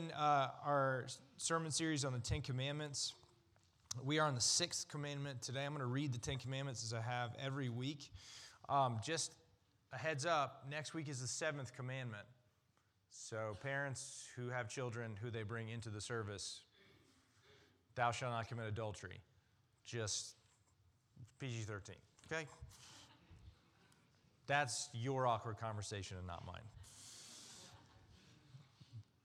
in uh, our sermon series on the Ten Commandments. We are on the sixth commandment today. I'm going to read the Ten Commandments as I have every week. Um, just a heads up next week is the seventh commandment. So, parents who have children who they bring into the service, thou shalt not commit adultery. Just PG 13, okay? That's your awkward conversation and not mine.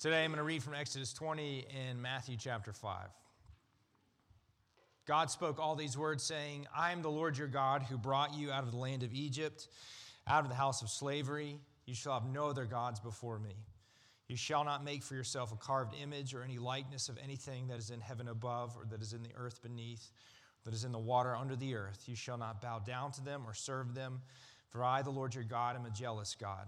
Today I'm going to read from Exodus 20 and Matthew chapter 5. God spoke all these words, saying, I am the Lord your God who brought you out of the land of Egypt, out of the house of slavery. You shall have no other gods before me. You shall not make for yourself a carved image or any likeness of anything that is in heaven above, or that is in the earth beneath, that is in the water under the earth. You shall not bow down to them or serve them. For I, the Lord your God, am a jealous God,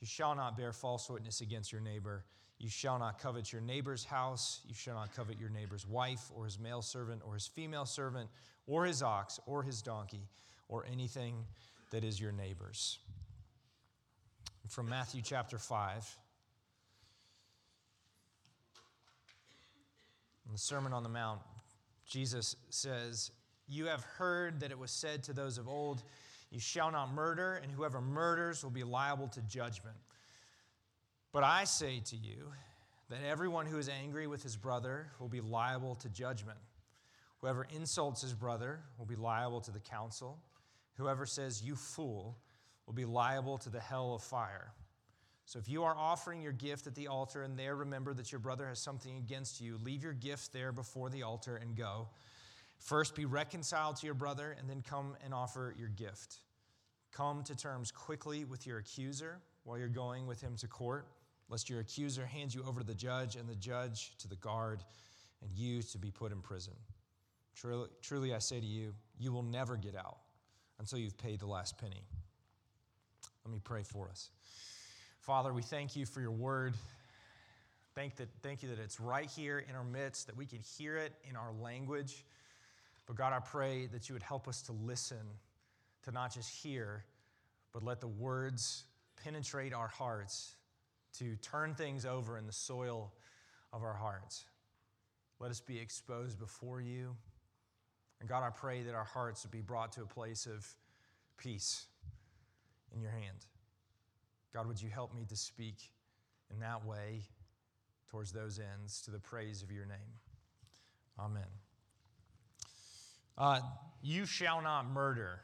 you shall not bear false witness against your neighbor, you shall not covet your neighbor's house, you shall not covet your neighbor's wife, or his male servant, or his female servant, or his ox, or his donkey, or anything that is your neighbor's. From Matthew chapter 5. In the Sermon on the Mount, Jesus says, You have heard that it was said to those of old, You shall not murder, and whoever murders will be liable to judgment. But I say to you that everyone who is angry with his brother will be liable to judgment. Whoever insults his brother will be liable to the council. Whoever says, You fool, will be liable to the hell of fire. So if you are offering your gift at the altar and there remember that your brother has something against you, leave your gift there before the altar and go. First be reconciled to your brother and then come and offer your gift. Come to terms quickly with your accuser while you're going with him to court, lest your accuser hands you over to the judge and the judge to the guard and you to be put in prison. Truly, truly I say to you, you will never get out until you've paid the last penny. Let me pray for us. Father, we thank you for your word. Thank, that, thank you that it's right here in our midst, that we can hear it in our language. But God, I pray that you would help us to listen, to not just hear, but let the words penetrate our hearts, to turn things over in the soil of our hearts. Let us be exposed before you. And God, I pray that our hearts would be brought to a place of peace in your hand. God, would you help me to speak in that way towards those ends to the praise of your name? Amen. Uh, you shall not murder.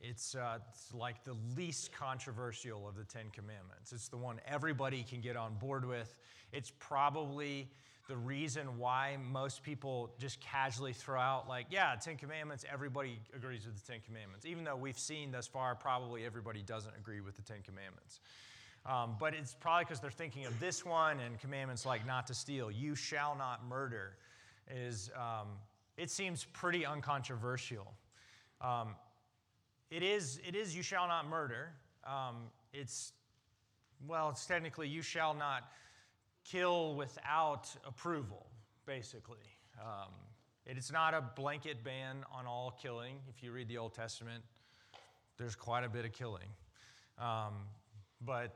It's, uh, it's like the least controversial of the Ten Commandments. It's the one everybody can get on board with. It's probably the reason why most people just casually throw out, like, yeah, Ten Commandments, everybody agrees with the Ten Commandments, even though we've seen thus far probably everybody doesn't agree with the Ten Commandments. Um, but it's probably because they're thinking of this one and commandments like not to steal, you shall not murder, is um, it seems pretty uncontroversial. Um, it is, it is you shall not murder. Um, it's, well, it's technically you shall not kill without approval, basically. Um, it's not a blanket ban on all killing. If you read the Old Testament, there's quite a bit of killing. Um, but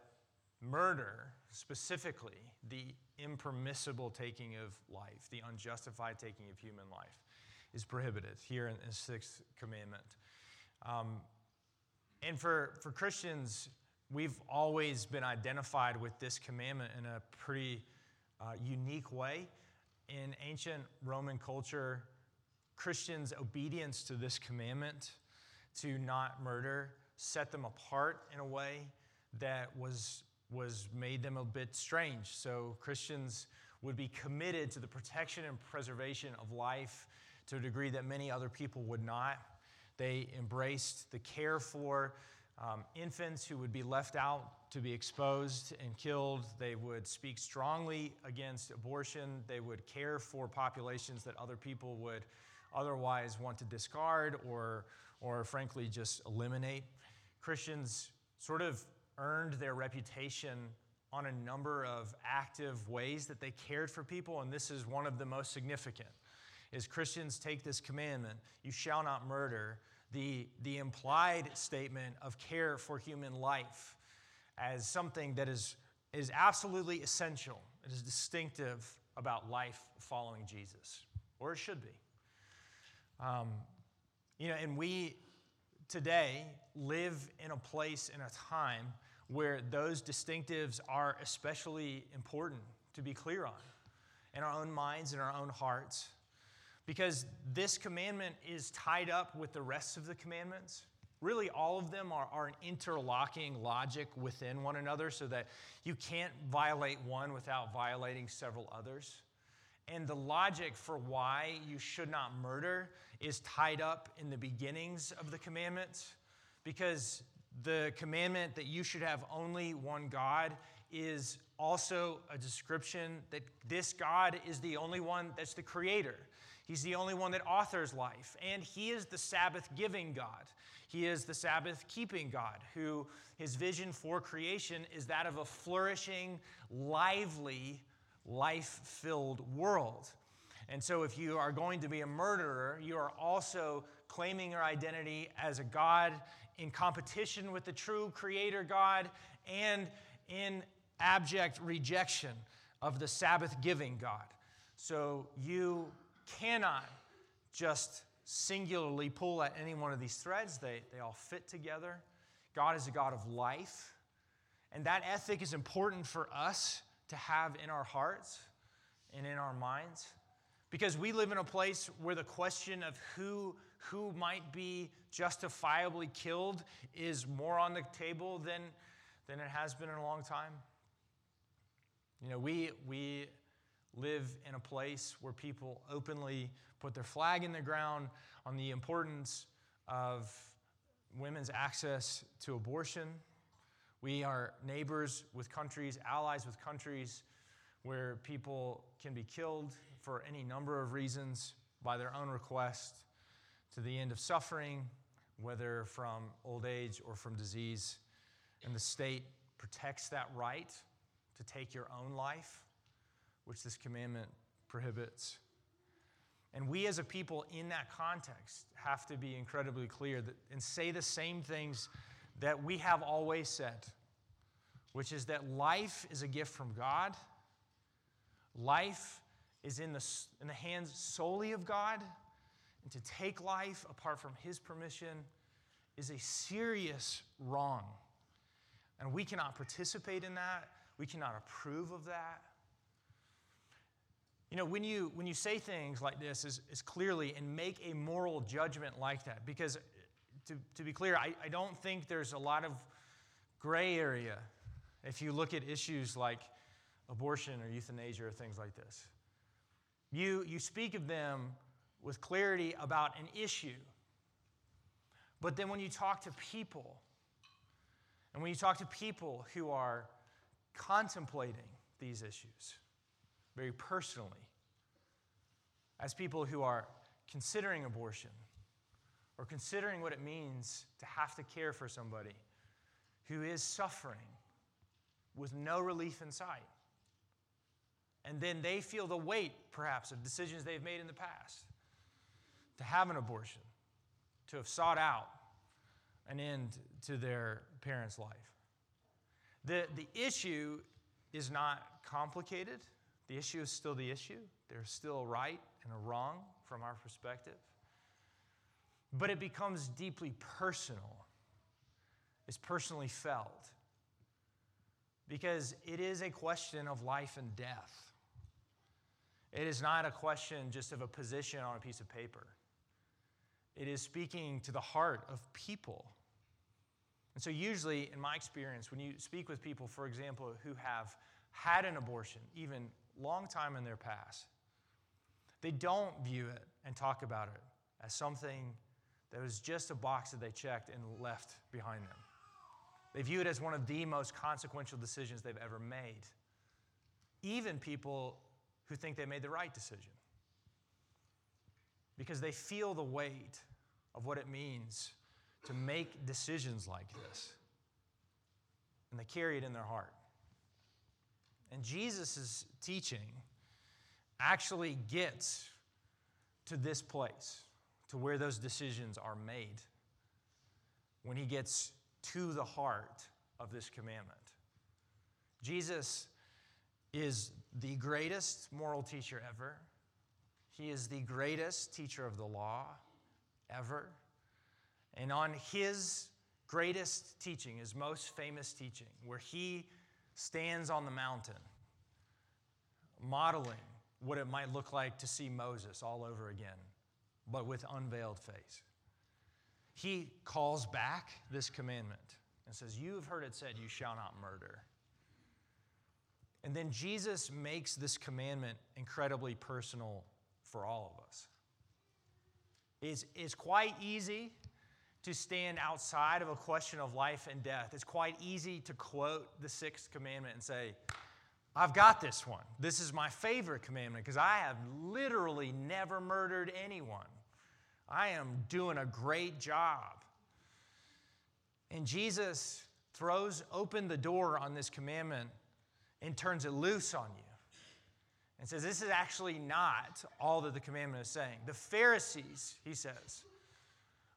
murder, specifically, the impermissible taking of life, the unjustified taking of human life, is prohibited here in the sixth commandment. Um, and for, for Christians, we've always been identified with this commandment in a pretty uh, unique way. In ancient Roman culture, Christians' obedience to this commandment to not murder set them apart in a way that was, was made them a bit strange. So Christians would be committed to the protection and preservation of life to a degree that many other people would not. They embraced the care for um, infants who would be left out to be exposed and killed. They would speak strongly against abortion. They would care for populations that other people would otherwise want to discard or, or frankly, just eliminate. Christians sort of earned their reputation on a number of active ways that they cared for people, and this is one of the most significant. Is Christians take this commandment, you shall not murder, the, the implied statement of care for human life as something that is, is absolutely essential. It is distinctive about life following Jesus, or it should be. Um, you know, and we today live in a place, in a time where those distinctives are especially important to be clear on in our own minds and our own hearts. Because this commandment is tied up with the rest of the commandments. Really, all of them are, are an interlocking logic within one another so that you can't violate one without violating several others. And the logic for why you should not murder is tied up in the beginnings of the commandments because the commandment that you should have only one God is also a description that this God is the only one that's the creator. He's the only one that authors life, and He is the Sabbath giving God. He is the Sabbath keeping God, who his vision for creation is that of a flourishing, lively, life filled world. And so, if you are going to be a murderer, you are also claiming your identity as a God in competition with the true Creator God and in abject rejection of the Sabbath giving God. So, you cannot just singularly pull at any one of these threads, they, they all fit together. God is a God of life. And that ethic is important for us to have in our hearts and in our minds because we live in a place where the question of who, who might be justifiably killed is more on the table than, than it has been in a long time. You know, we, we live in a place where people openly put their flag in the ground on the importance of women's access to abortion. We are neighbors with countries, allies with countries where people can be killed for any number of reasons by their own request to the end of suffering, whether from old age or from disease. And the state protects that right to take your own life which this commandment prohibits. And we as a people in that context have to be incredibly clear that, and say the same things that we have always said, which is that life is a gift from God. Life is in the, in the hands solely of God. And to take life apart from His permission is a serious wrong. And we cannot participate in that. We cannot approve of that. You know, when you, when you say things like this is, is clearly and make a moral judgment like that, because to, to be clear, I, I don't think there's a lot of gray area if you look at issues like abortion or euthanasia or things like this. You, you speak of them with clarity about an issue. But then when you talk to people, and when you talk to people who are contemplating these issues, very personally as people who are considering abortion or considering what it means to have to care for somebody who is suffering with no relief in sight. And then they feel the weight, perhaps, of decisions they've made in the past to have an abortion, to have sought out an end to their parent's life. The, the issue is not complicated. The issue is still the issue. There's still a right and a wrong from our perspective. But it becomes deeply personal, it's personally felt. Because it is a question of life and death. It is not a question just of a position on a piece of paper. it is speaking to the heart of people. And so, usually, in my experience, when you speak with people, for example, who have had an abortion, even long time in their past, they don't view it and talk about it as something that was just a box that they checked and left behind them. They view it as one of the most consequential decisions they've ever made. Even people who think they made the right decision. Because they feel the weight of what it means to make decisions like this. And they carry it in their heart. And Jesus' teaching actually gets to this place, to where those decisions are made, when he gets to the heart of this commandment. Jesus is the greatest moral teacher ever. He is the greatest teacher of the law ever. And on his greatest teaching, his most famous teaching, where he stands on the mountain, modeling what it might look like to see Moses all over again, but with unveiled face. He calls back this commandment and says, You have heard it said, You shall not murder. And then Jesus makes this commandment incredibly personal for all of us. It's, it's quite easy to stand outside of a question of life and death. It's quite easy to quote the sixth commandment and say, I've got this one. This is my favorite commandment because I have literally never murdered anyone. I am doing a great job. And Jesus throws open the door on this commandment and turns it loose on you and says, This is actually not all that the commandment is saying. The Pharisees, he says,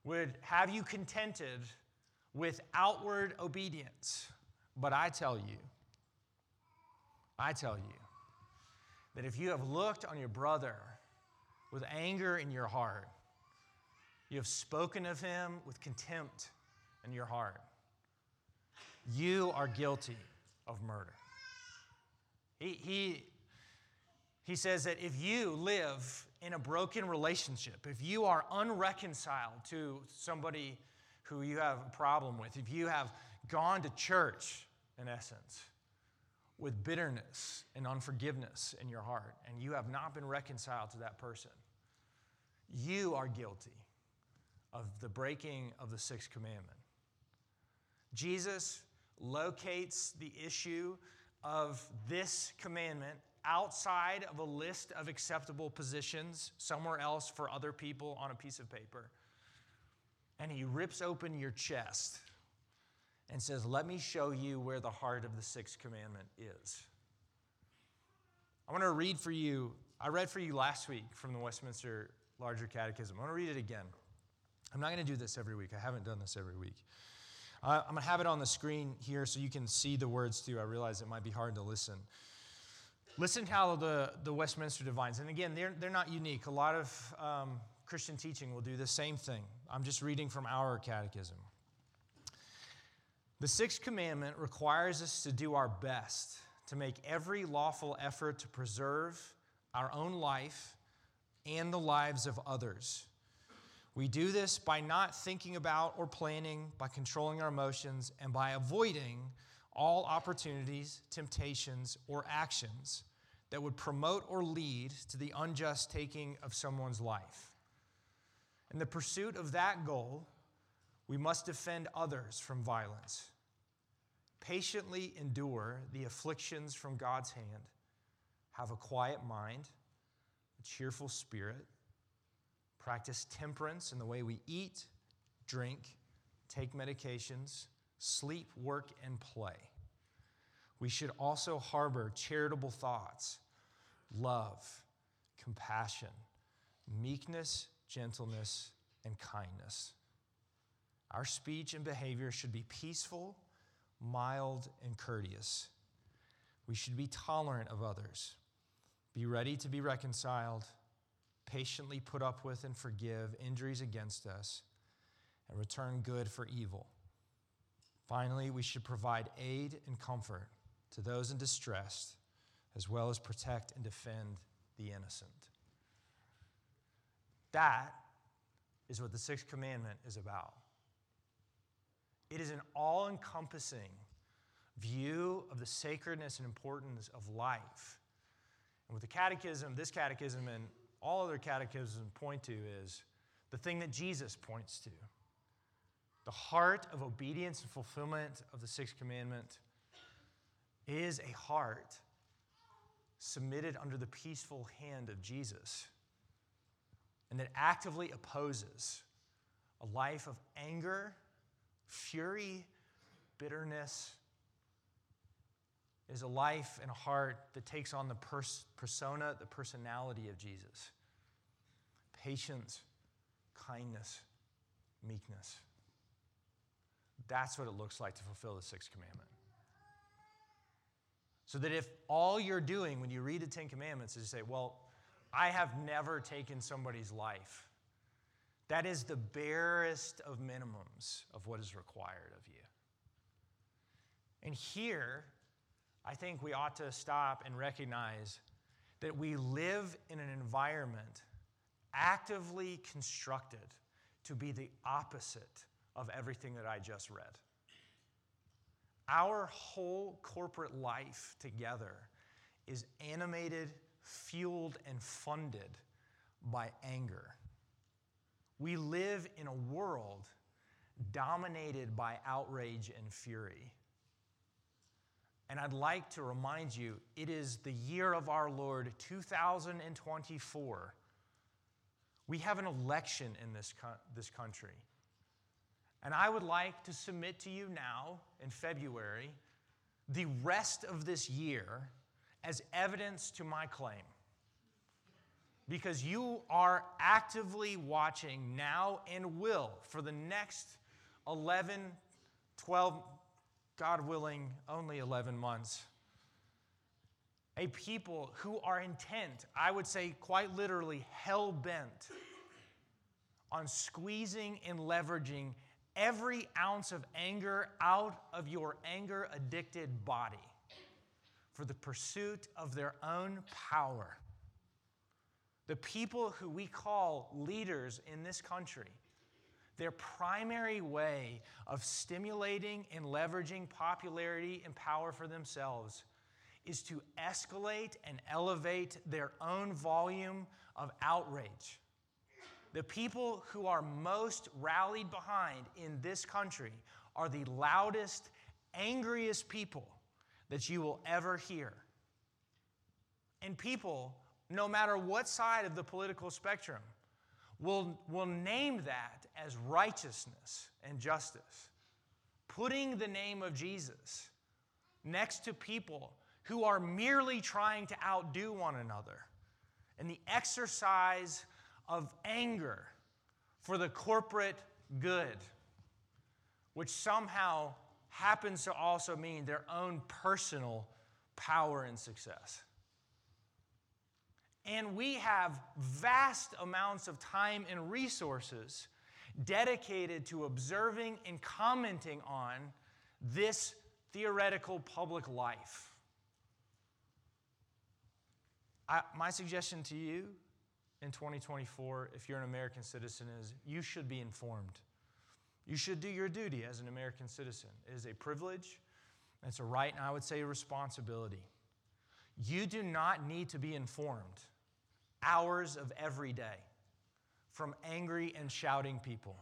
would have you contented with outward obedience. But I tell you, I tell you, that if you have looked on your brother with anger in your heart, you have spoken of him with contempt in your heart, you are guilty of murder. He, he, he says that if you live in a broken relationship, if you are unreconciled to somebody who you have a problem with, if you have gone to church, in essence, with bitterness and unforgiveness in your heart, and you have not been reconciled to that person, you are guilty of the breaking of the sixth commandment. Jesus locates the issue of this commandment outside of a list of acceptable positions somewhere else for other people on a piece of paper. And he rips open your chest and says, Let me show you where the heart of the sixth commandment is. I want to read for you, I read for you last week from the Westminster Larger Catechism. I want to read it again. I'm not going to do this every week, I haven't done this every week. Uh, I'm going to have it on the screen here so you can see the words too. I realize it might be hard to listen. Listen to how the, the Westminster Divines, and again, they're, they're not unique. A lot of um, Christian teaching will do the same thing. I'm just reading from our catechism. The sixth commandment requires us to do our best to make every lawful effort to preserve our own life and the lives of others. We do this by not thinking about or planning, by controlling our emotions, and by avoiding all opportunities, temptations, or actions that would promote or lead to the unjust taking of someone's life. In the pursuit of that goal, we must defend others from violence, patiently endure the afflictions from God's hand, have a quiet mind, a cheerful spirit, practice temperance in the way we eat, drink, take medications, sleep, work, and play we should also harbor charitable thoughts, love, compassion, meekness, gentleness, and kindness. Our speech and behavior should be peaceful, mild, and courteous. We should be tolerant of others, be ready to be reconciled, patiently put up with and forgive injuries against us, and return good for evil. Finally, we should provide aid and comfort to those in distress, as well as protect and defend the innocent. That is what the sixth commandment is about. It is an all encompassing view of the sacredness and importance of life. And what the catechism, this catechism, and all other catechisms point to is the thing that Jesus points to. The heart of obedience and fulfillment of the sixth commandment is a heart submitted under the peaceful hand of Jesus and that actively opposes a life of anger, fury, bitterness. Is a life and a heart that takes on the pers- persona, the personality of Jesus patience, kindness, meekness. That's what it looks like to fulfill the sixth commandment. So that if all you're doing when you read the Ten Commandments is to say, well, I have never taken somebody's life, that is the barest of minimums of what is required of you. And here, I think we ought to stop and recognize that we live in an environment actively constructed to be the opposite of everything that I just read. Our whole corporate life together is animated, fueled, and funded by anger. We live in a world dominated by outrage and fury. And I'd like to remind you it is the year of our Lord 2024. We have an election in this, co- this country. And I would like to submit to you now in February the rest of this year as evidence to my claim. Because you are actively watching now and will for the next 11, 12, God willing, only 11 months. A people who are intent, I would say quite literally, hell bent on squeezing and leveraging every ounce of anger out of your anger addicted body for the pursuit of their own power. The people who we call leaders in this country, their primary way of stimulating and leveraging popularity and power for themselves is to escalate and elevate their own volume of outrage the people who are most rallied behind in this country are the loudest, angriest people that you will ever hear. And people, no matter what side of the political spectrum, will, will name that as righteousness and justice. Putting the name of Jesus next to people who are merely trying to outdo one another and the exercise of anger for the corporate good, which somehow happens to also mean their own personal power and success. And we have vast amounts of time and resources dedicated to observing and commenting on this theoretical public life. I, my suggestion to you in 2024, if you're an American citizen, is you should be informed. You should do your duty as an American citizen. It is a privilege, it's a right, and I would say a responsibility. You do not need to be informed hours of every day from angry and shouting people.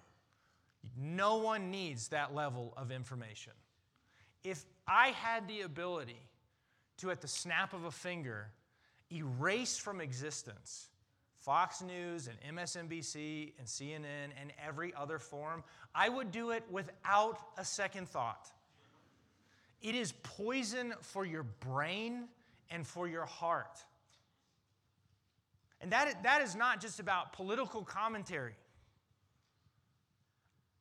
No one needs that level of information. If I had the ability to, at the snap of a finger, erase from existence Fox News and MSNBC and CNN and every other forum, I would do it without a second thought. It is poison for your brain and for your heart. And that, that is not just about political commentary.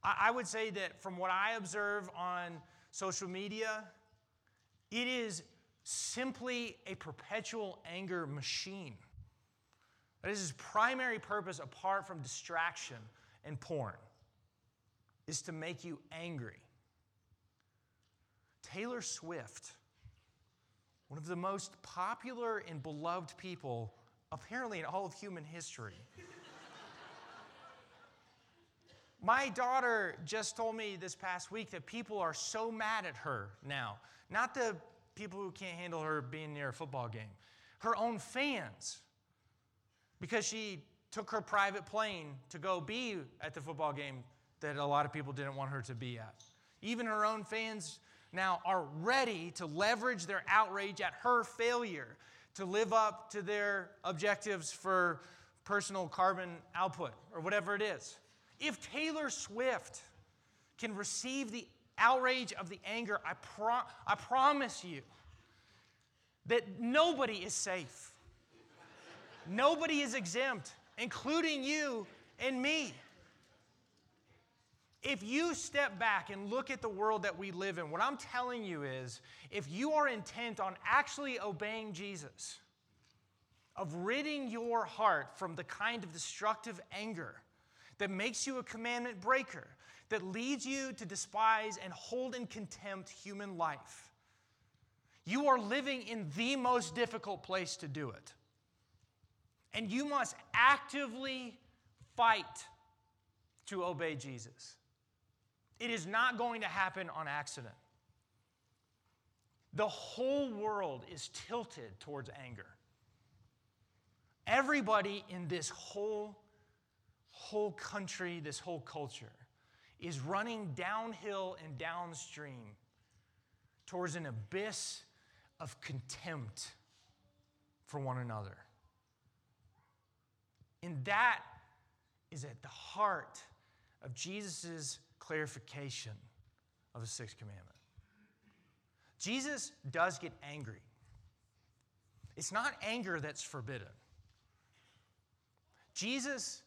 I, I would say that from what I observe on social media, it is simply a perpetual anger machine. That is his primary purpose, apart from distraction and porn, is to make you angry. Taylor Swift, one of the most popular and beloved people, apparently in all of human history, My daughter just told me this past week that people are so mad at her now. Not the people who can't handle her being near a football game, her own fans. Because she took her private plane to go be at the football game that a lot of people didn't want her to be at. Even her own fans now are ready to leverage their outrage at her failure to live up to their objectives for personal carbon output or whatever it is. If Taylor Swift can receive the outrage of the anger, I, pro- I promise you that nobody is safe. Nobody is exempt, including you and me. If you step back and look at the world that we live in, what I'm telling you is if you are intent on actually obeying Jesus, of ridding your heart from the kind of destructive anger that makes you a commandment breaker, that leads you to despise and hold in contempt human life. You are living in the most difficult place to do it. And you must actively fight to obey Jesus. It is not going to happen on accident. The whole world is tilted towards anger. Everybody in this whole whole country, this whole culture, is running downhill and downstream towards an abyss of contempt for one another. And that is at the heart of Jesus' clarification of the sixth commandment. Jesus does get angry. It's not anger that's forbidden. Jesus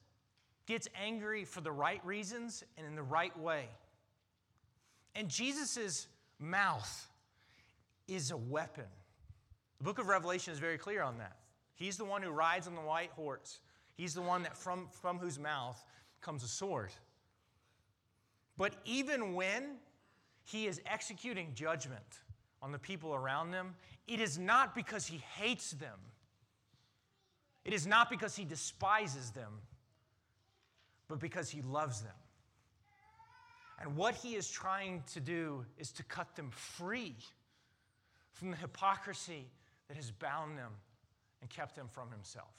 gets angry for the right reasons and in the right way. And Jesus' mouth is a weapon. The book of Revelation is very clear on that. He's the one who rides on the white horse, he's the one that from, from whose mouth comes a sword. But even when he is executing judgment on the people around them, it is not because he hates them. It is not because he despises them but because he loves them. And what he is trying to do is to cut them free from the hypocrisy that has bound them and kept them from himself.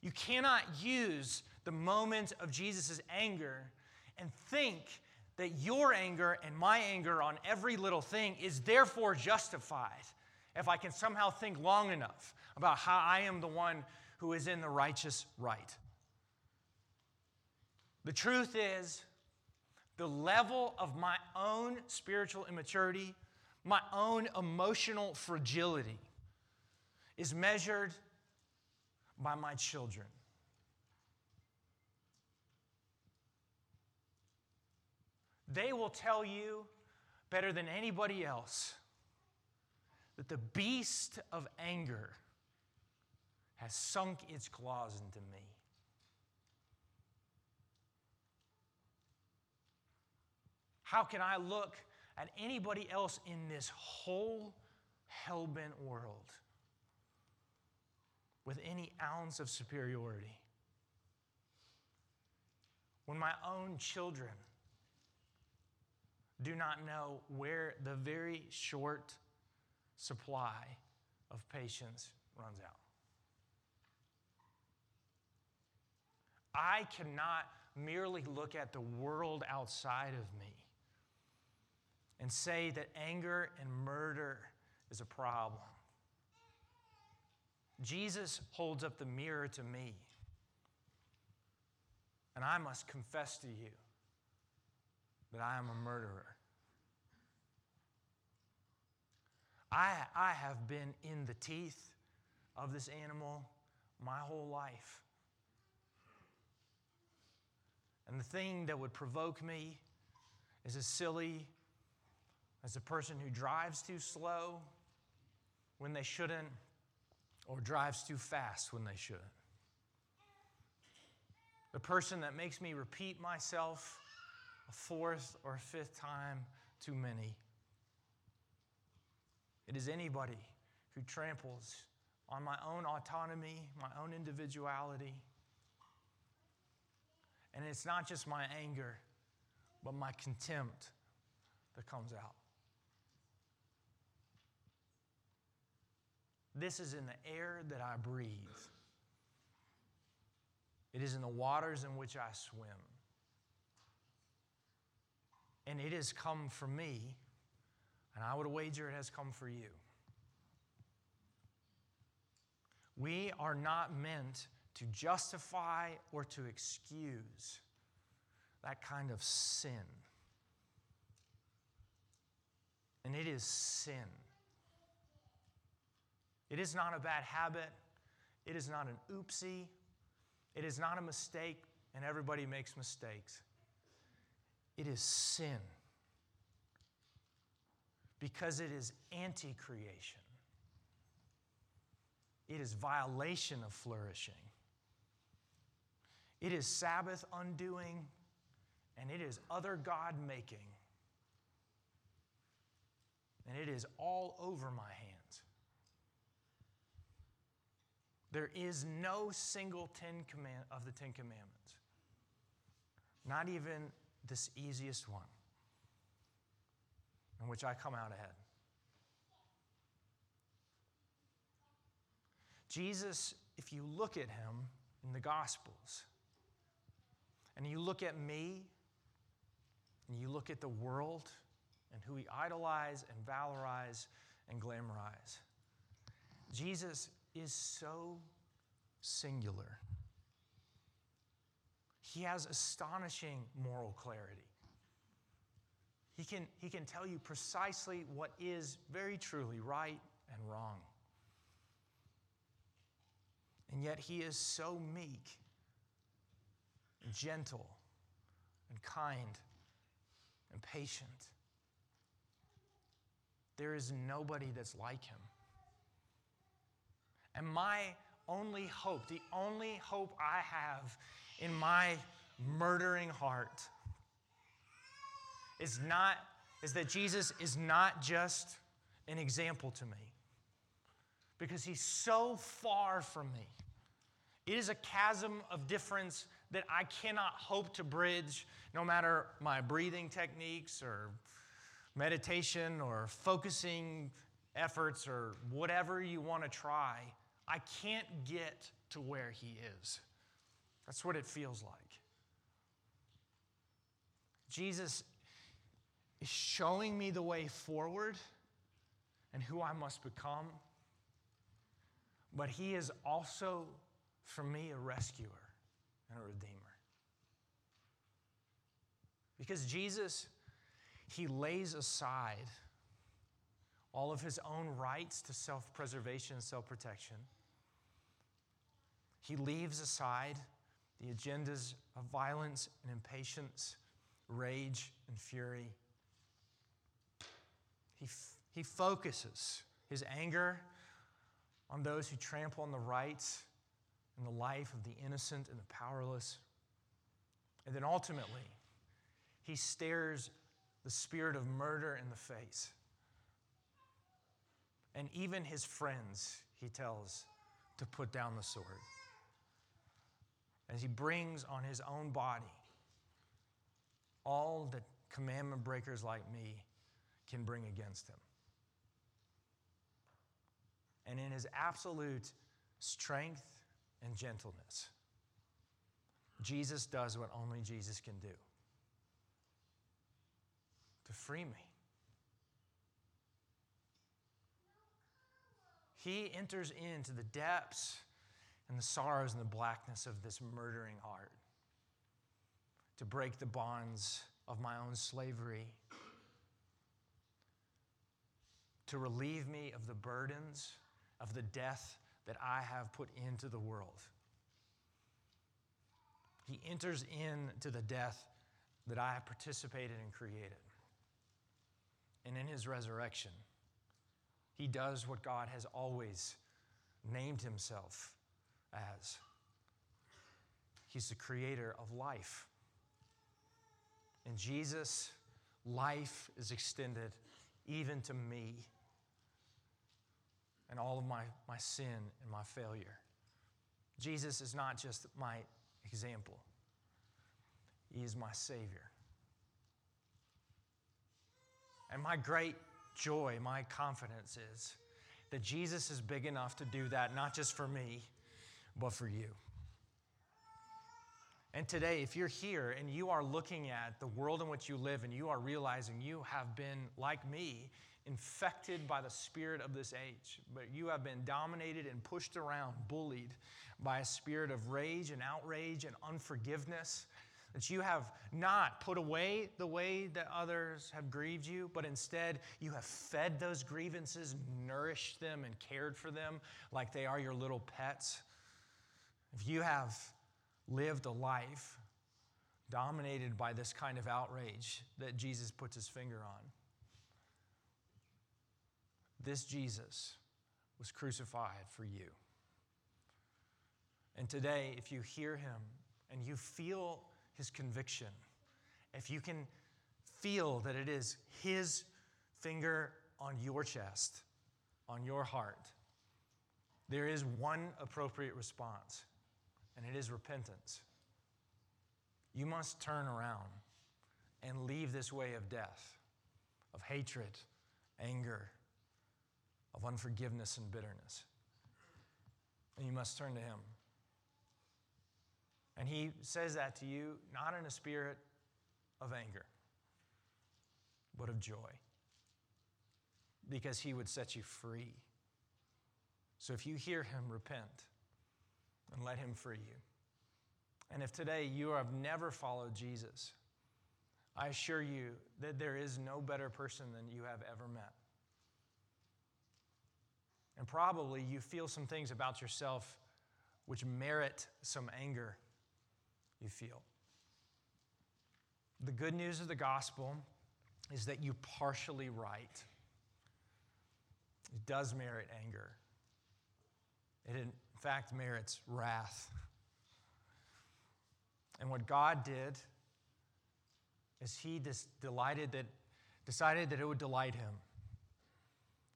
You cannot use the moment of Jesus' anger and think that your anger and my anger on every little thing is therefore justified if I can somehow think long enough about how I am the one who is in the righteous right. The truth is, the level of my own spiritual immaturity, my own emotional fragility, is measured by my children. They will tell you better than anybody else that the beast of anger has sunk its claws into me. How can I look at anybody else in this whole hell bent world with any ounce of superiority? When my own children do not know where the very short supply of patience runs out. I cannot merely look at the world outside of me and say that anger and murder is a problem. Jesus holds up the mirror to me, and I must confess to you that I am a murderer. I, I have been in the teeth of this animal my whole life. And the thing that would provoke me is as silly as a person who drives too slow when they shouldn't, or drives too fast when they shouldn't. The person that makes me repeat myself a fourth or fifth time too many. It is anybody who tramples on my own autonomy, my own individuality, And it's not just my anger, but my contempt that comes out. This is in the air that I breathe. It is in the waters in which I swim. And it has come for me, and I would wager it has come for you. We are not meant to justify or to excuse that kind of sin. And it is sin. It is not a bad habit. It is not an oopsie. It is not a mistake, and everybody makes mistakes. It is sin because it is anti creation, it is violation of flourishing, it is Sabbath undoing, and it is other God making. And it is all over my hands. There is no single ten command of the Ten Commandments, not even this easiest one, in which I come out ahead. Jesus, if you look at him in the Gospels, and you look at me, and you look at the world, and who we idolize and valorize and glamorize, Jesus is so singular. He has astonishing moral clarity. He can, he can tell you precisely what is very truly right and wrong. And yet, he is so meek, and gentle, and kind, and patient. There is nobody that's like him. And my only hope, the only hope I have in my murdering heart is not is that Jesus is not just an example to me because he's so far from me. It is a chasm of difference that I cannot hope to bridge no matter my breathing techniques or meditation or focusing efforts or whatever you want to try. I can't get to where he is. That's what it feels like. Jesus is showing me the way forward and who I must become, but he is also, for me, a rescuer and a redeemer. Because Jesus, he lays aside all of his own rights to self preservation and self protection he leaves aside the agendas of violence and impatience, rage and fury. He, f- he focuses his anger on those who trample on the rights and the life of the innocent and the powerless. And then ultimately, he stares the spirit of murder in the face. And even his friends, he tells, to put down the sword as he brings on his own body all that commandment breakers like me can bring against him. And in his absolute strength and gentleness, Jesus does what only Jesus can do to free me. He enters into the depths and the sorrows and the blackness of this murdering heart, to break the bonds of my own slavery, to relieve me of the burdens of the death that I have put into the world. He enters into the death that I have participated and created. And in his resurrection, he does what God has always named himself as. He's the creator of life. And Jesus' life is extended even to me and all of my, my sin and my failure. Jesus is not just my example, He is my Savior. And my great joy, my confidence is that Jesus is big enough to do that, not just for me, but for you. And today, if you're here and you are looking at the world in which you live and you are realizing you have been, like me, infected by the spirit of this age, but you have been dominated and pushed around, bullied by a spirit of rage and outrage and unforgiveness, that you have not put away the way that others have grieved you, but instead you have fed those grievances, nourished them, and cared for them like they are your little pets. If you have lived a life dominated by this kind of outrage that Jesus puts his finger on, this Jesus was crucified for you. And today, if you hear him and you feel his conviction, if you can feel that it is his finger on your chest, on your heart, there is one appropriate response, and it is repentance. You must turn around and leave this way of death, of hatred, anger, of unforgiveness and bitterness. And you must turn to Him. And He says that to you not in a spirit of anger, but of joy, because He would set you free. So if you hear Him, repent and let Him free you. And if today you have never followed Jesus, I assure you that there is no better person than you have ever met. And probably you feel some things about yourself which merit some anger you feel. The good news of the gospel is that you partially right. It does merit anger. It, in fact, merits wrath. And what God did is He delighted that, decided that it would delight Him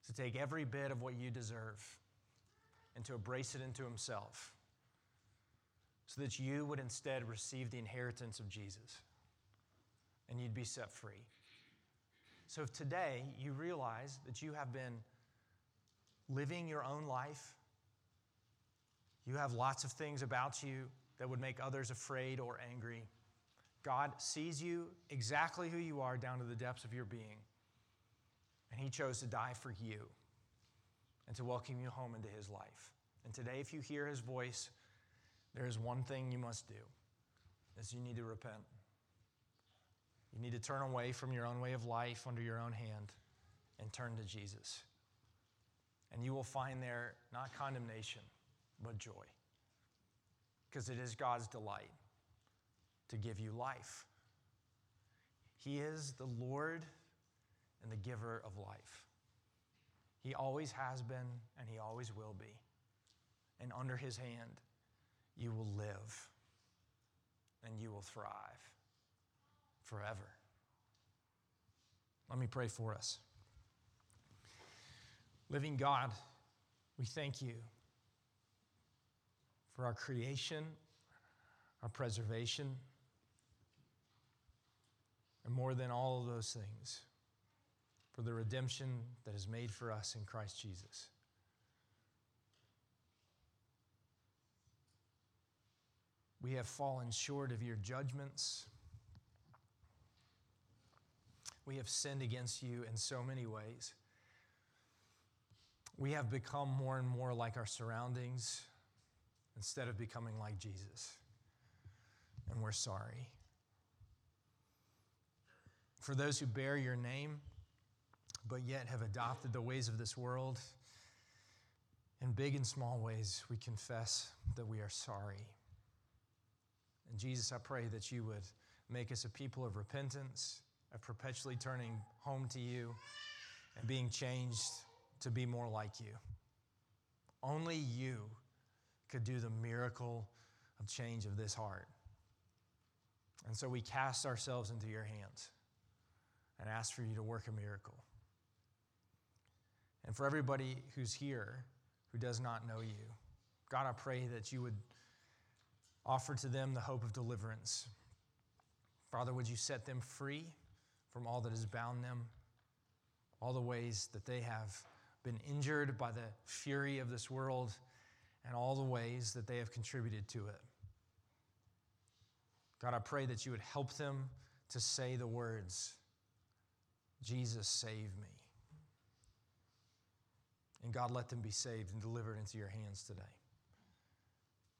to take every bit of what you deserve and to embrace it into Himself so that you would instead receive the inheritance of Jesus and you'd be set free. So if today you realize that you have been living your own life, you have lots of things about you that would make others afraid or angry. God sees you exactly who you are down to the depths of your being. And he chose to die for you and to welcome you home into his life. And today, if you hear his voice, there is one thing you must do is you need to repent. You need to turn away from your own way of life under your own hand and turn to Jesus. And you will find there not condemnation, but joy. Because it is God's delight to give you life. He is the Lord and the giver of life. He always has been and he always will be. And under his hand, you will live and you will thrive forever. Let me pray for us. Living God, we thank you for our creation, our preservation, and more than all of those things for the redemption that is made for us in Christ Jesus. We have fallen short of your judgments. We have sinned against you in so many ways. We have become more and more like our surroundings instead of becoming like Jesus. And we're sorry. For those who bear your name, but yet have adopted the ways of this world. In big and small ways, we confess that we are sorry. And Jesus, I pray that you would make us a people of repentance, of perpetually turning home to you, and being changed to be more like you. Only you could do the miracle of change of this heart. And so we cast ourselves into your hands and ask for you to work a miracle. And for everybody who's here who does not know you, God, I pray that you would offer to them the hope of deliverance Father, would you set them free from all that has bound them, all the ways that they have been injured by the fury of this world, and all the ways that they have contributed to it. God, I pray that you would help them to say the words, Jesus, save me. And God, let them be saved and delivered into your hands today.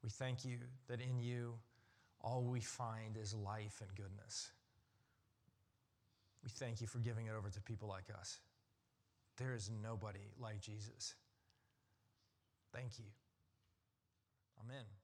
We thank you that in you, all we find is life and goodness. We thank you for giving it over to people like us. There is nobody like Jesus. Thank you. Amen.